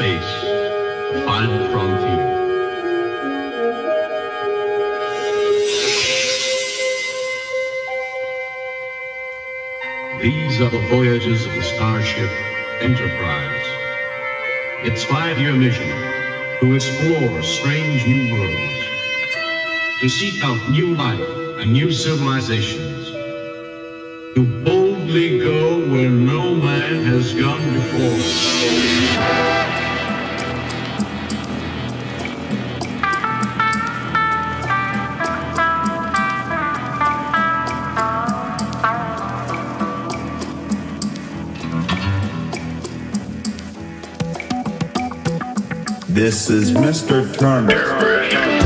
space, frontier. These are the voyages of the starship Enterprise. Its five-year mission to explore strange new worlds, to seek out new life and new civilizations, This is Mr. Turner.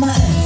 my.